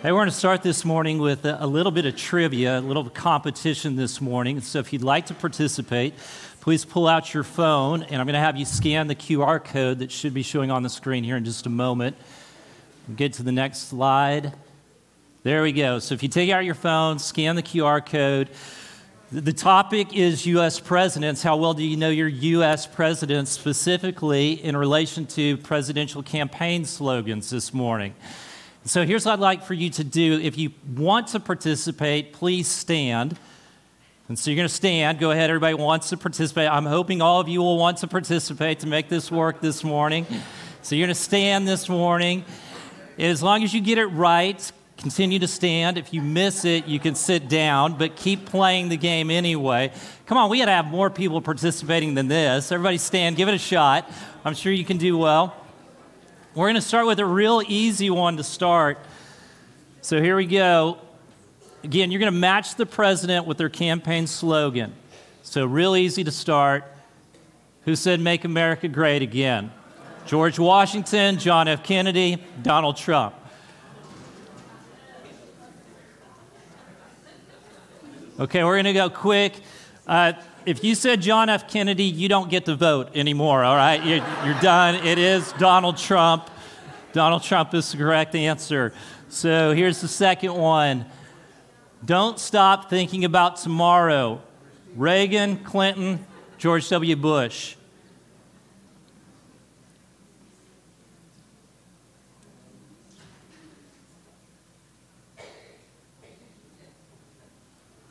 Hey, we're going to start this morning with a, little bit of trivia, a little competition this morning. So if you'd like to participate, please pull out your phone, and I'm going to have you scan the QR code that should be showing on the screen here in just a moment. Get to the next slide. There we go. So if you take out your phone, scan the QR code. The topic is U.S. presidents. How well do you know your U.S. presidents, specifically in relation to presidential campaign slogans this morning? So here's what I'd like for you to do. If you want to participate, please stand. And so you're going to stand. Go ahead, everybody wants to participate. I'm hoping all of you will want to participate to make this work this morning. So you're going to stand this morning. As long as you get it right, continue to stand. If you miss it, you can sit down, but keep playing the game anyway. Come on, we got to have more people participating than this. Everybody stand, give it a shot. I'm sure you can do well. We're going to start with a real easy one to start. So here we go. Again, you're going to match the president with their campaign slogan. So, real easy to start. Who said, Make America Great Again? George Washington, John F. Kennedy, Donald Trump. Okay, we're going to go quick. Uh, if you said John F. Kennedy, you don't get to vote anymore, all right? You're, you're done. It is Donald Trump. Donald Trump is the correct answer. So here's the second one Don't stop thinking about tomorrow. Reagan, Clinton, George W. Bush.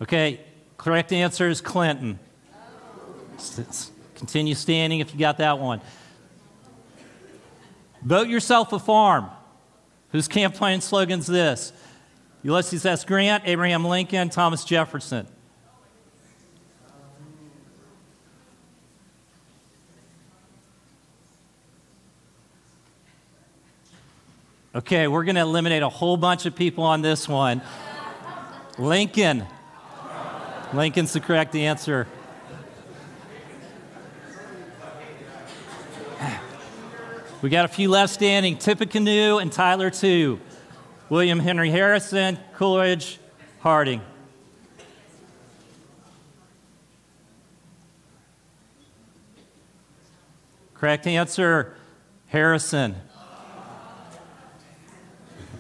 Okay, correct answer is Clinton. Continue standing if you got that one. Vote yourself a farm. Whose campaign slogan's this? Ulysses S. Grant, Abraham Lincoln, Thomas Jefferson. Okay, we're going to eliminate a whole bunch of people on this one. Lincoln. Lincoln's the correct answer. We got a few left standing Tippecanoe and Tyler, too. William Henry Harrison, Coolidge, Harding. Correct answer Harrison.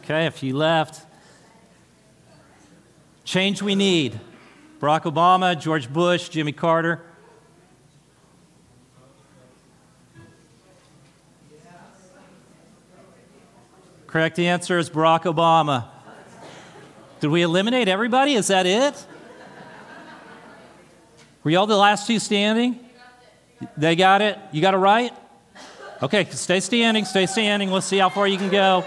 Okay, a few left. Change we need. Barack Obama, George Bush, Jimmy Carter. Correct answer is Barack Obama. Did we eliminate everybody? Is that it? Were y'all the last two standing? They got it? You got it right? Okay, stay standing, stay standing. Let's see how far you can go.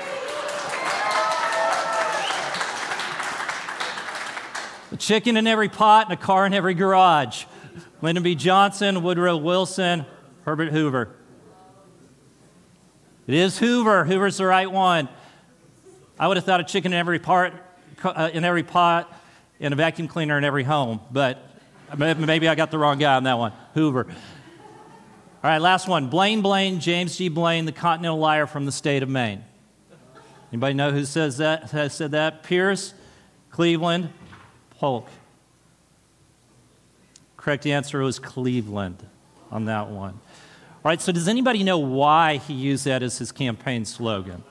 A chicken in every pot and a car in every garage. Lyndon B. Johnson, Woodrow Wilson, Herbert Hoover. It is Hoover. Hoover's the right one. I would have thought a chicken in every part, uh, in every pot, and a vacuum cleaner in every home, but maybe I got the wrong guy on that one. Hoover. All right, last one. Blaine Blaine, James G. Blaine, the Continental Liar from the state of Maine. Anybody know who says that? Has said that? Pierce, Cleveland, Polk. Correct answer was Cleveland on that one. All right, so does anybody know why he used that as his campaign slogan?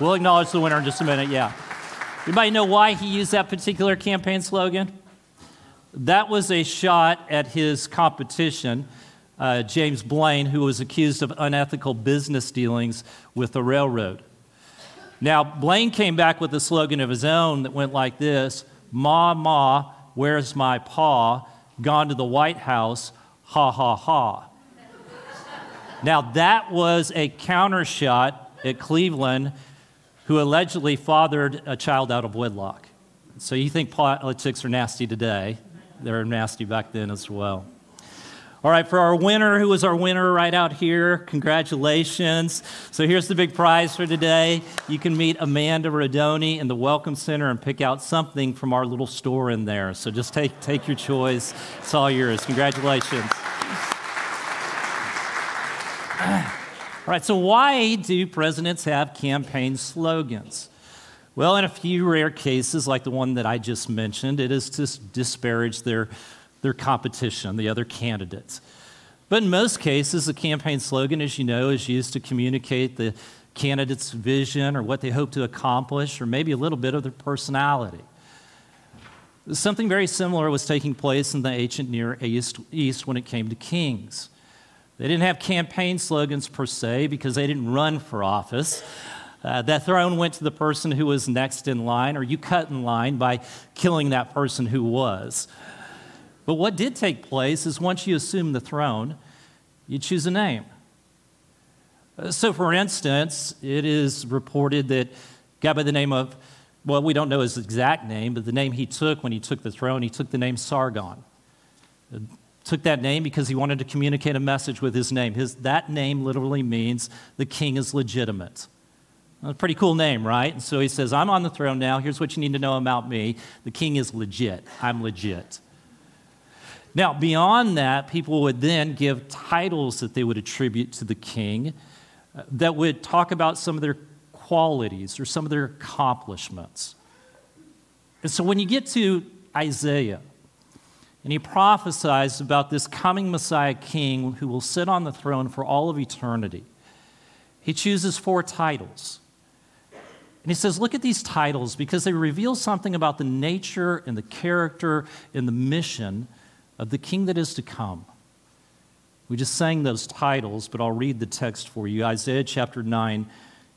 We'll acknowledge the winner in just a minute, yeah. Anybody know why he used that particular campaign slogan? That was a shot at his competition, uh, James Blaine, who was accused of unethical business dealings with the railroad. Now, Blaine came back with a slogan of his own that went like this Ma, Ma, where's my paw? Gone to the White House, ha ha ha. now, that was a counter shot at Cleveland, who allegedly fathered a child out of wedlock. So you think politics are nasty today, they were nasty back then as well. All right, for our winner, who is our winner right out here, congratulations. So here's the big prize for today. You can meet Amanda Rodoni in the Welcome Center and pick out something from our little store in there. So just take, take your choice. It's all yours. Congratulations. All right, so why do presidents have campaign slogans? Well, in a few rare cases, like the one that I just mentioned, it is to disparage their, their competition, the other candidates. But in most cases, the campaign slogan, as you know, is used to communicate the candidate's vision or what they hope to accomplish, or maybe a little bit of their personality. Something very similar was taking place in the ancient Near East, East when it came to kings. They didn't have campaign slogans per se because they didn't run for office. Uh, that throne went to the person who was next in line, or you cut in line by killing that person who was. But what did take place is once you assume the throne, you choose a name. Uh, so, for instance, it is reported that guy by the name of, well, we don't know his exact name, but the name he took when he took the throne, he took the name Sargon took that name because he wanted to communicate a message with his name. His, that name literally means the king is legitimate. A pretty cool name, right? And so he says, I'm on the throne now. Here's what you need to know about me. The king is legit. I'm legit. Now, beyond that, people would then give titles that they would attribute to the king uh, that would talk about some of their qualities or some of their accomplishments. And so when you get to Isaiah, and he prophesies about this coming Messiah king who will sit on the throne for all of eternity. He chooses four titles. And he says, Look at these titles because they reveal something about the nature and the character and the mission of the king that is to come. We just sang those titles, but I'll read the text for you Isaiah chapter 9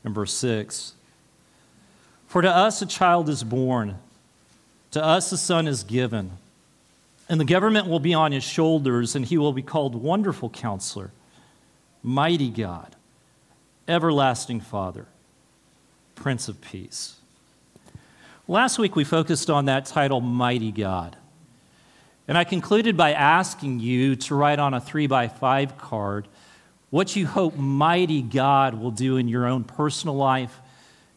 and verse 6. For to us a child is born, to us a son is given and the government will be on his shoulders, and he will be called Wonderful Counselor, Mighty God, Everlasting Father, Prince of Peace. Last week we focused on that title, Mighty God. And I concluded by asking you to write on a three by five card what you hope mighty God will do in your own personal life,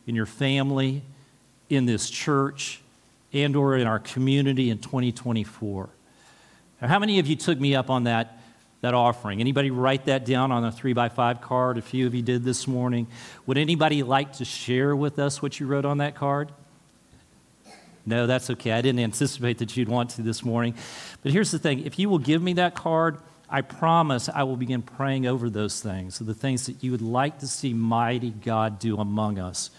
in your family, in this church, and or in our community in 2024. Now, how many of you took me up on that, that offering? Anybody write that down on a three by five card? A few of you did this morning. Would anybody like to share with us what you wrote on that card? No, that's okay. I didn't anticipate that you'd want to this morning. But here's the thing if you will give me that card, I promise I will begin praying over those things, so the things that you would like to see mighty God do among us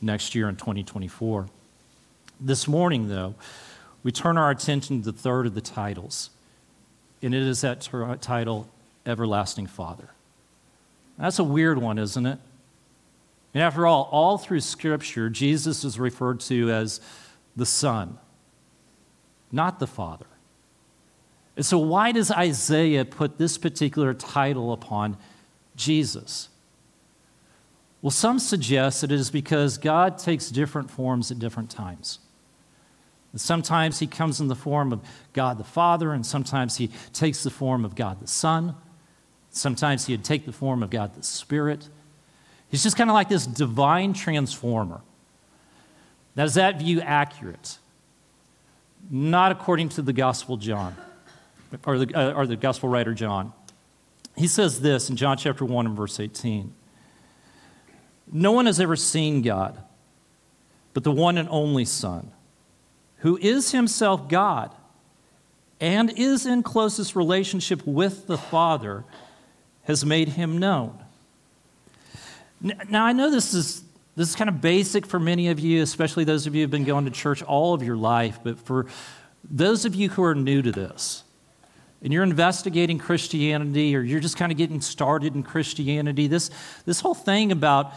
next year in 2024. This morning, though, we turn our attention to the third of the titles and it is that ter- title, Everlasting Father. That's a weird one, isn't it? And after all, all through Scripture, Jesus is referred to as the Son, not the Father. And so, why does Isaiah put this particular title upon Jesus? Well, some suggest that it is because God takes different forms at different times. Sometimes he comes in the form of God the Father, and sometimes he takes the form of God the Son. Sometimes he'd take the form of God the Spirit. He's just kind of like this divine transformer. Now, is that view accurate? Not according to the Gospel John, or the, uh, or the Gospel writer John. He says this in John chapter 1 and verse 18 No one has ever seen God, but the one and only Son who is himself God and is in closest relationship with the Father, has made him known. Now, I know this is, this is kind of basic for many of you, especially those of you who have been going to church all of your life, but for those of you who are new to this, and you're investigating Christianity or you're just kind of getting started in Christianity, this, this whole thing about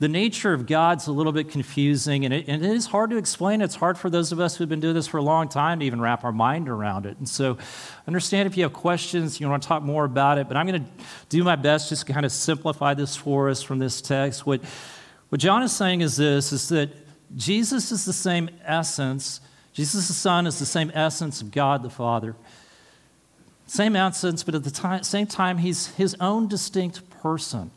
the nature of God's a little bit confusing, and it, and it is hard to explain. It's hard for those of us who've been doing this for a long time to even wrap our mind around it. And so, understand if you have questions, you want to talk more about it, but I'm going to do my best just to kind of simplify this for us from this text. What, what John is saying is this is that Jesus is the same essence, Jesus the Son is the same essence of God the Father. Same essence, but at the time, same time, he's his own distinct person.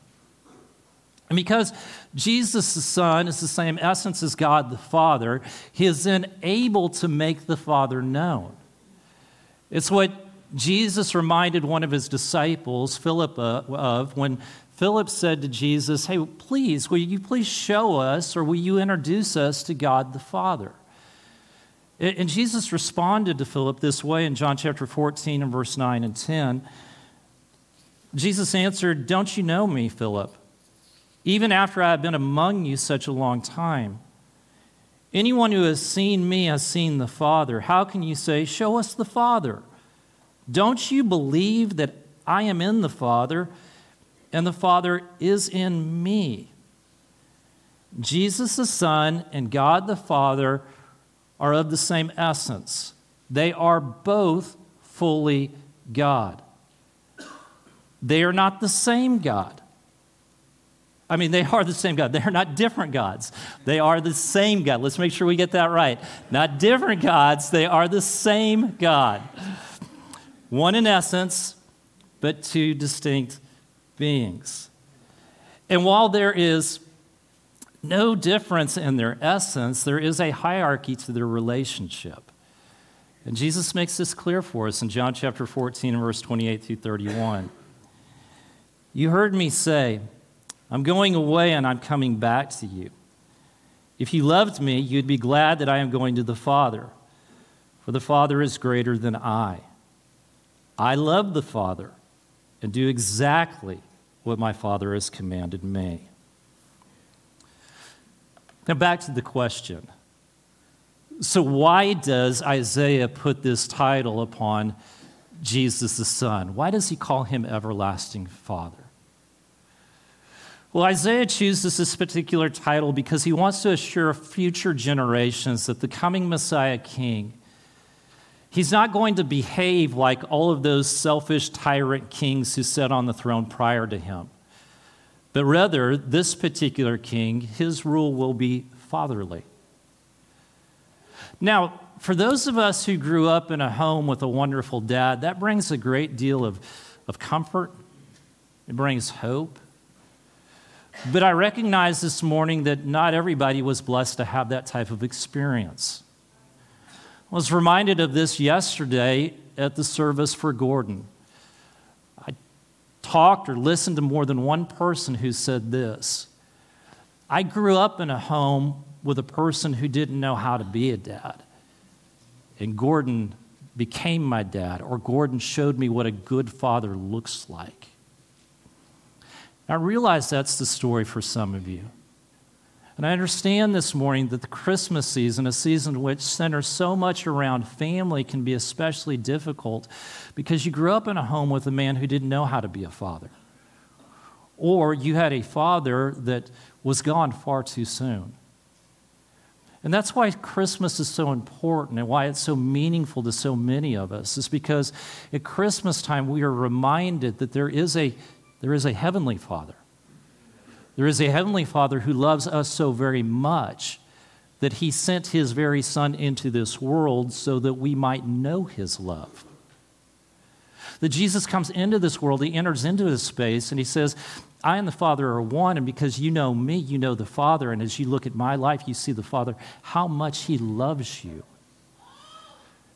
And because Jesus the Son is the same essence as God the Father, he is then able to make the Father known. It's what Jesus reminded one of his disciples, Philip, uh, of when Philip said to Jesus, Hey, please, will you please show us or will you introduce us to God the Father? And Jesus responded to Philip this way in John chapter 14 and verse 9 and 10. Jesus answered, Don't you know me, Philip? Even after I have been among you such a long time. Anyone who has seen me has seen the Father. How can you say, Show us the Father? Don't you believe that I am in the Father and the Father is in me? Jesus the Son and God the Father are of the same essence. They are both fully God. They are not the same God. I mean, they are the same God. They are not different gods. They are the same God. Let's make sure we get that right. Not different gods, they are the same God. One in essence, but two distinct beings. And while there is no difference in their essence, there is a hierarchy to their relationship. And Jesus makes this clear for us in John chapter 14, verse 28 through 31. You heard me say, I'm going away and I'm coming back to you. If you loved me, you'd be glad that I am going to the Father, for the Father is greater than I. I love the Father and do exactly what my Father has commanded me. Now, back to the question. So, why does Isaiah put this title upon Jesus the Son? Why does he call him Everlasting Father? Well, Isaiah chooses this particular title because he wants to assure future generations that the coming Messiah King He's not going to behave like all of those selfish tyrant kings who sat on the throne prior to him. But rather, this particular king, his rule will be fatherly. Now, for those of us who grew up in a home with a wonderful dad, that brings a great deal of, of comfort. It brings hope. But I recognize this morning that not everybody was blessed to have that type of experience. I was reminded of this yesterday at the service for Gordon. I talked or listened to more than one person who said this I grew up in a home with a person who didn't know how to be a dad. And Gordon became my dad, or Gordon showed me what a good father looks like. I realize that's the story for some of you. And I understand this morning that the Christmas season, a season which centers so much around family, can be especially difficult because you grew up in a home with a man who didn't know how to be a father. Or you had a father that was gone far too soon. And that's why Christmas is so important and why it's so meaningful to so many of us, is because at Christmas time we are reminded that there is a, there is a heavenly Father there is a heavenly Father who loves us so very much that he sent his very Son into this world so that we might know his love. That Jesus comes into this world, he enters into this space, and he says, I and the Father are one, and because you know me, you know the Father. And as you look at my life, you see the Father, how much he loves you.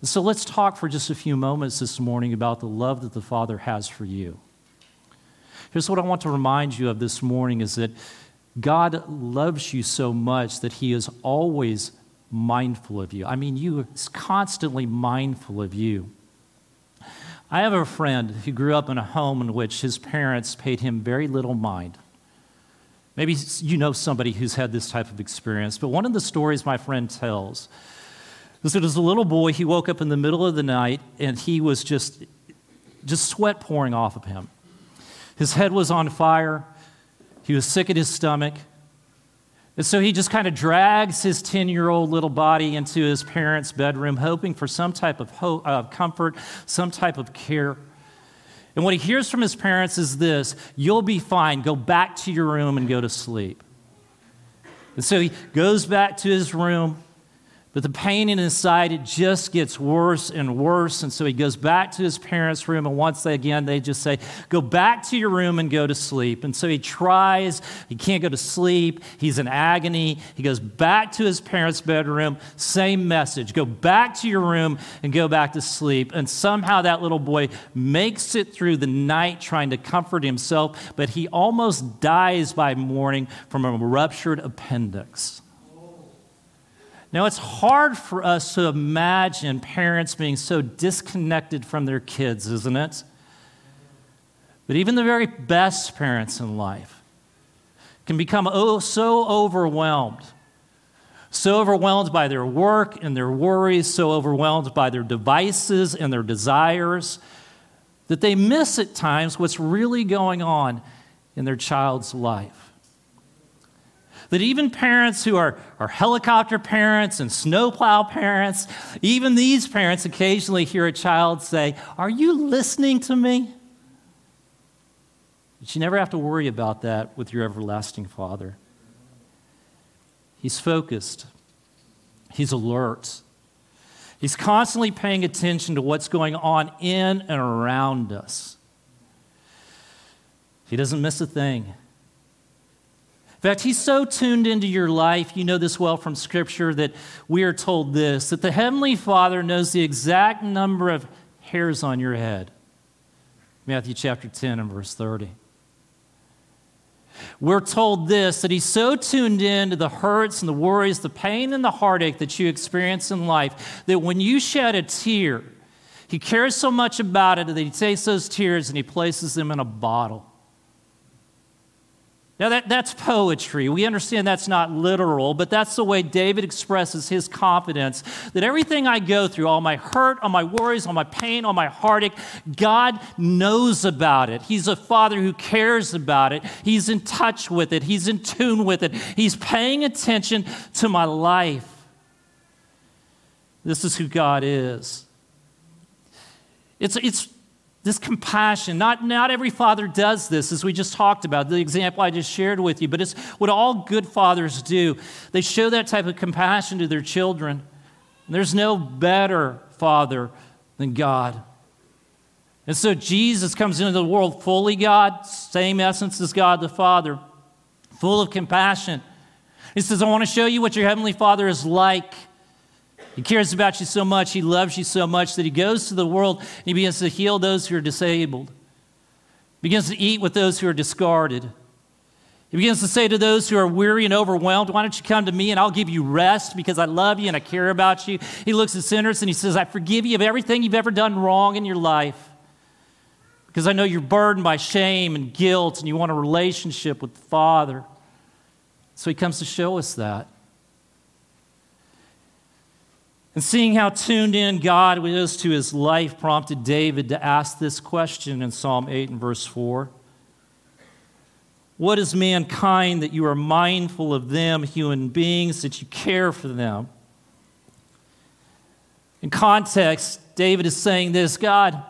So let's talk for just a few moments this morning about the love that the Father has for you. Here's what I want to remind you of this morning is that God loves you so much that He is always mindful of you. I mean, He is constantly mindful of you. I have a friend who grew up in a home in which his parents paid him very little mind. Maybe you know somebody who's had this type of experience, but one of the stories my friend tells is that as a little boy, he woke up in the middle of the night and he was just, just sweat pouring off of him. His head was on fire. He was sick at his stomach. And so he just kind of drags his 10 year old little body into his parents' bedroom, hoping for some type of hope, uh, comfort, some type of care. And what he hears from his parents is this You'll be fine. Go back to your room and go to sleep. And so he goes back to his room, But the pain in his side, it just gets worse and worse. And so he goes back to his parents' room. And once they, again, they just say, Go back to your room and go to sleep. And so he tries. He can't go to sleep. He's in agony. He goes back to his parents' bedroom. Same message go back to your room and go back to sleep. And somehow that little boy makes it through the night trying to comfort himself. But he almost dies by morning from a ruptured appendix. Now, it's hard for us to imagine parents being so disconnected from their kids, isn't it? But even the very best parents in life can become oh, so overwhelmed, so overwhelmed by their work and their worries, so overwhelmed by their devices and their desires, that they miss at times what's really going on in their child's life that even parents who are, are helicopter parents and snowplow parents, even these parents occasionally hear a child say, Are you listening to me? But you never have to worry about that with your everlasting Father. He's focused, He's alert. He's constantly paying attention to what's going on in and around us. He doesn't miss a thing. In fact, he's so tuned into your life, you know this well from Scripture, that we are told this that the Heavenly Father knows the exact number of hairs on your head. Matthew chapter 10 and verse 30. We're told this that he's so tuned in to the hurts and the worries, the pain and the heartache that you experience in life that when you shed a tear, he cares so much about it that he takes those tears and he places them in a bottle. Now, that, that's poetry. We understand that's not literal, but that's the way David expresses his confidence that everything I go through, all my hurt, all my worries, all my pain, all my heartache, God knows about it. He's a father who cares about it. He's in touch with it, He's in tune with it, He's paying attention to my life. This is who God is. It's, it's this compassion, not, not every father does this, as we just talked about, the example I just shared with you, but it's what all good fathers do. They show that type of compassion to their children. There's no better father than God. And so Jesus comes into the world fully God, same essence as God the Father, full of compassion. He says, I want to show you what your Heavenly Father is like. He cares about you so much, He loves you so much that He goes to the world and He begins to heal those who are disabled, begins to eat with those who are discarded. He begins to say to those who are weary and overwhelmed, Why don't you come to me and I'll give you rest because I love you and I care about you? He looks at sinners and he says, I forgive you of everything you've ever done wrong in your life because I know you're burdened by shame and guilt and you want a relationship with the Father. So he comes to show us that. And seeing how tuned in God is to his life prompted David to ask this question in Psalm 8 and verse 4. What is mankind that you are mindful of them, human beings, that you care for them? In context, David is saying this God,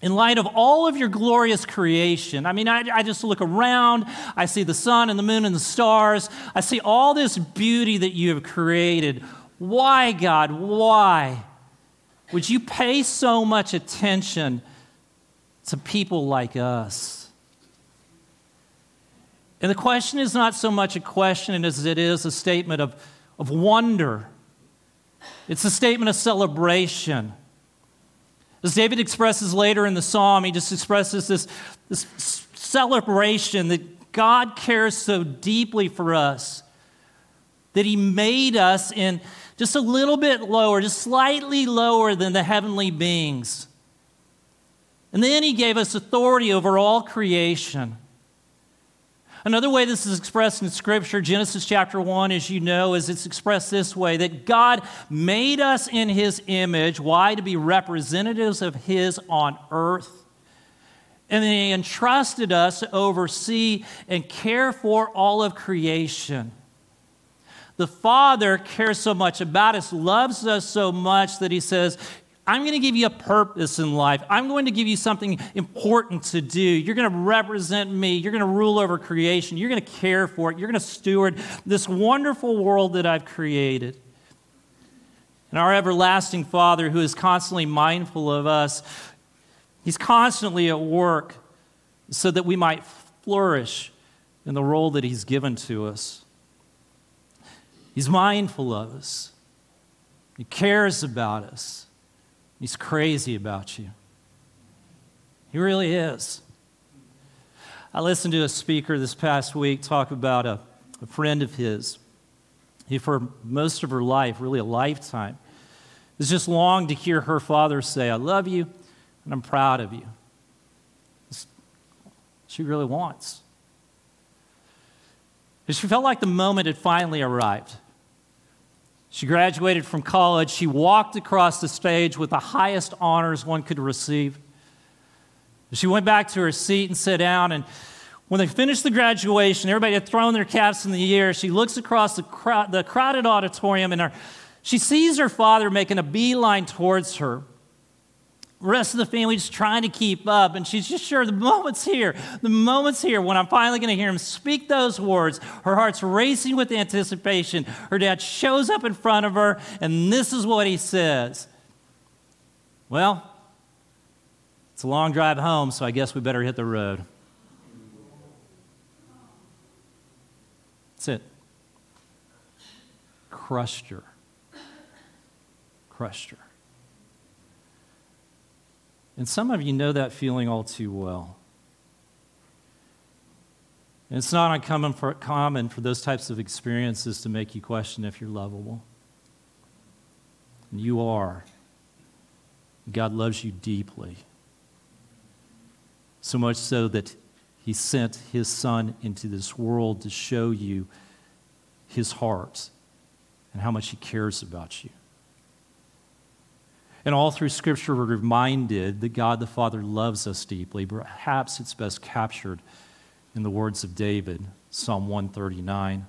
in light of all of your glorious creation, I mean, I, I, just look around, I see the sun and the moon and the stars, I see all this beauty that you have created. Why, God? Why? Would you pay so much attention to people like us? And the question is not so much a question as it is a statement of, of wonder. It's a statement of celebration. As David expresses later in the psalm, he just expresses this, this celebration that God cares so deeply for us that he made us in just a little bit lower, just slightly lower than the heavenly beings. And then he gave us authority over all creation. Another way this is expressed in Scripture, Genesis chapter 1, as you know, is it's expressed this way that God made us in his image. Why? To be representatives of his on earth. And then he entrusted us to oversee and care for all of creation. The Father cares so much about us, loves us so much that He says, I'm going to give you a purpose in life. I'm going to give you something important to do. You're going to represent me. You're going to rule over creation. You're going to care for it. You're going to steward this wonderful world that I've created. And our everlasting Father, who is constantly mindful of us, He's constantly at work so that we might flourish in the role that He's given to us. He's mindful of us, He cares about us, He's crazy about you. He really is. I listened to a speaker this past week talk about a, a friend of his who, for most of her life, really a lifetime, has just longed to hear her father say, I love you and I'm proud of you. She really wants. She felt like the moment had finally arrived. She graduated from college. She walked across the stage with the highest honors one could receive. She went back to her seat and sat down. And when they finished the graduation, everybody had thrown their caps in the air. She looks across the, crowd, the crowded auditorium and her, she sees her father making a beeline towards her. Rest of the family just trying to keep up, and she's just sure the moment's here. The moment's here when I'm finally going to hear him speak those words. Her heart's racing with anticipation. Her dad shows up in front of her, and this is what he says Well, it's a long drive home, so I guess we better hit the road. That's it. Crushed her. Crushed her. And some of you know that feeling all too well. And it's not uncommon for, common for those types of experiences to make you question if you're lovable. And you are. God loves you deeply. So much so that he sent his son into this world to show you his heart and how much he cares about you. And all through Scripture, we're reminded that God the Father loves us deeply. Perhaps it's best captured in the words of David, Psalm 139.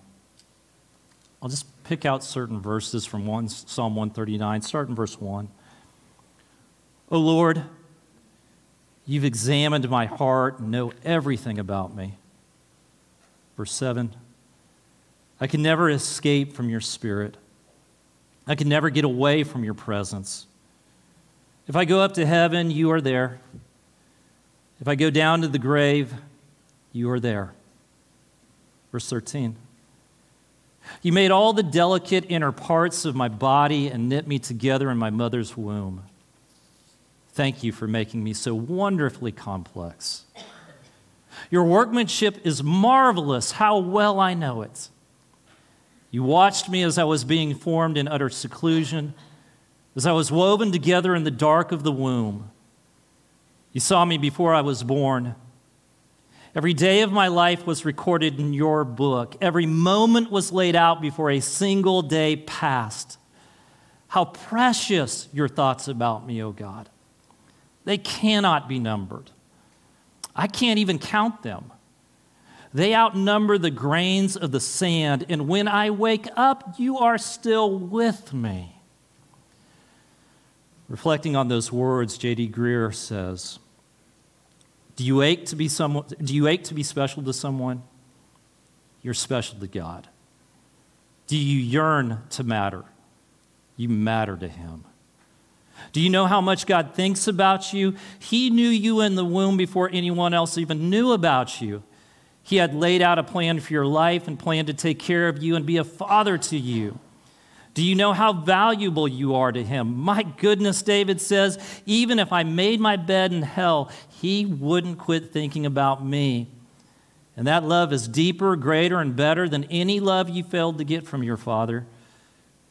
I'll just pick out certain verses from one, Psalm 139. Start in verse 1. O Lord, You've examined my heart and know everything about me. Verse 7 I can never escape from your spirit, I can never get away from your presence. If I go up to heaven, you are there. If I go down to the grave, you are there. Verse 13. You made all the delicate inner parts of my body and knit me together in my mother's womb. Thank you for making me so wonderfully complex. Your workmanship is marvelous. How well I know it. You watched me as I was being formed in utter seclusion, as I was woven together in the dark of the womb. You saw me before I was born. Every day of my life was recorded in your book. Every moment was laid out before a single day passed. How precious your thoughts about me, O God. They cannot be numbered. I can't even count them. They outnumber the grains of the sand, and when I wake up, you are still with me. Reflecting on those words, J.D. Greear says, do you, ache to be someone, do you ache to be special to someone? You're special to God. Do you yearn to matter? You matter to Him. Do you know how much God thinks about you? He knew you in the womb before anyone else even knew about you. He had laid out a plan for your life and planned to take care of you and be a father to you. Do you know how valuable you are to him? My goodness, David says, even if I made my bed in hell, he wouldn't quit thinking about me. And that love is deeper, greater, and better than any love you failed to get from your father.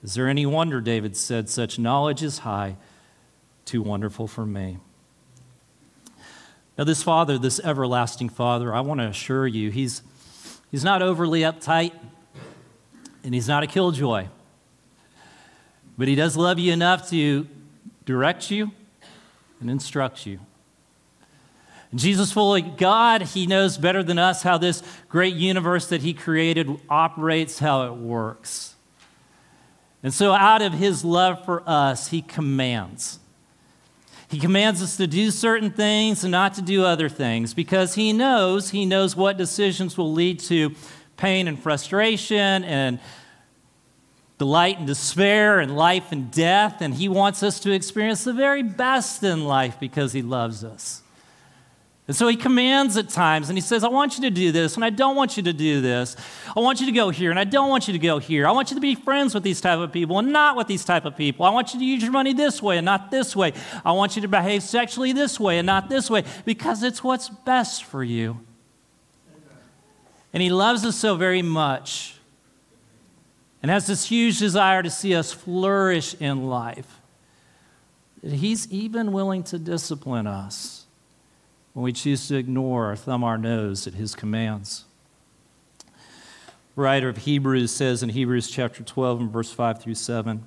Is there any wonder, David said, such knowledge is high? too wonderful for me. Now, this Father, this everlasting Father, I want to assure you, he's, he's not overly uptight and he's not a killjoy. But he does love you enough to direct you and instruct you. Jesus, fully God, he knows better than us how this great universe that he created operates, how it works. And so, out of his love for us, he commands. He commands us to do certain things and not to do other things because he knows, he knows what decisions will lead to pain and frustration and delight and despair and life and death, and He wants us to experience the very best in life because He loves us. And so he commands at times and he says, I want you to do this and I don't want you to do this. I want you to go here and I don't want you to go here. I want you to be friends with these type of people and not with these type of people. I want you to use your money this way and not this way. I want you to behave sexually this way and not this way because it's what's best for you. And he loves us so very much and has this huge desire to see us flourish in life that he's even willing to discipline us when we choose to ignore or thumb our nose at his commands. The writer of Hebrews says in Hebrews chapter 12 and verse 5 through 7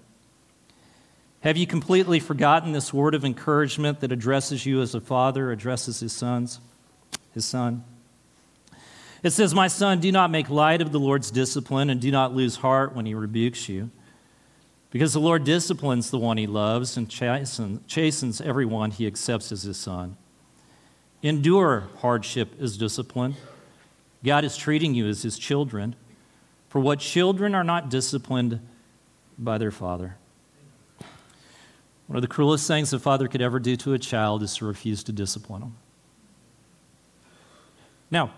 Have you completely forgotten this word of encouragement that addresses you as a father addresses his sons, his son? It says, My son, do not make light of the Lord's discipline and do not lose heart when he rebukes you. Because the Lord disciplines the one he loves and chastens everyone he accepts as his son. Endure hardship as discipline. God is treating you as his children. For what children are not disciplined by their father? One of the cruelest things a father could ever do to a child is to refuse to discipline them. Now,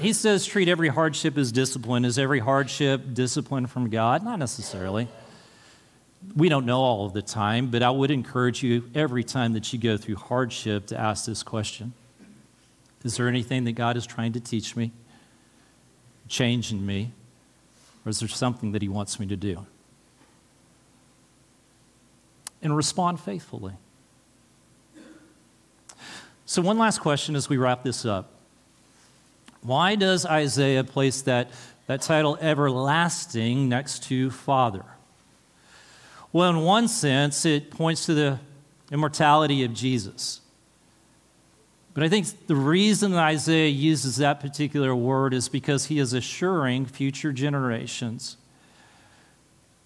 he says treat every hardship as discipline. Is every hardship discipline from God? Not necessarily. We don't know all of the time, but I would encourage you every time that you go through hardship to ask this question Is there anything that God is trying to teach me, change in me, or is there something that He wants me to do? And respond faithfully. So, one last question as we wrap this up. Why does Isaiah place that, that title, everlasting, next to Father? Well, in one sense, it points to the immortality of Jesus. But I think the reason Isaiah uses that particular word is because he is assuring future generations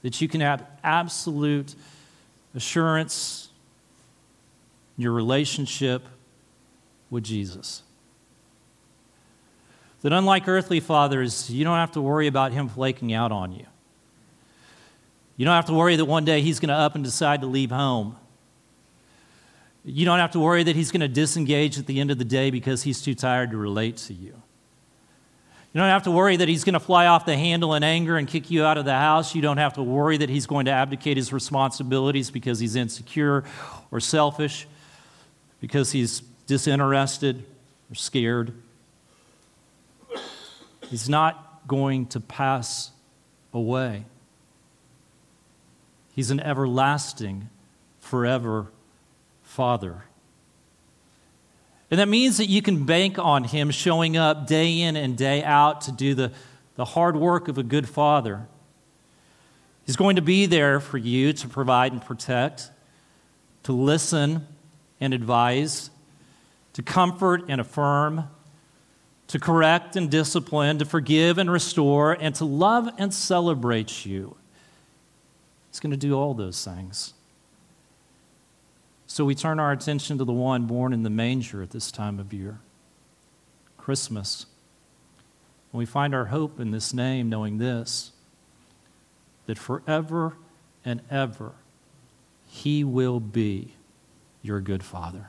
that you can have absolute assurance in your relationship with Jesus. That unlike earthly fathers, you don't have to worry about him flaking out on you. You don't have to worry that one day he's going to up and decide to leave home. You don't have to worry that he's going to disengage at the end of the day because he's too tired to relate to you. You don't have to worry that he's going to fly off the handle in anger and kick you out of the house. You don't have to worry that he's going to abdicate his responsibilities because he's insecure or selfish, because he's disinterested or scared. He's not going to pass away. He's an everlasting, forever Father. And that means that you can bank on Him showing up day in and day out to do the, the hard work of a good father. He's going to be there for you to provide and protect, to listen and advise, to comfort and affirm, to correct and discipline, to forgive and restore, and to love and celebrate you. He's going to do all those things. So we turn our attention to the one born in the manger at this time of year, Christmas. And we find our hope in this name, knowing this that forever and ever, He will be your good Father.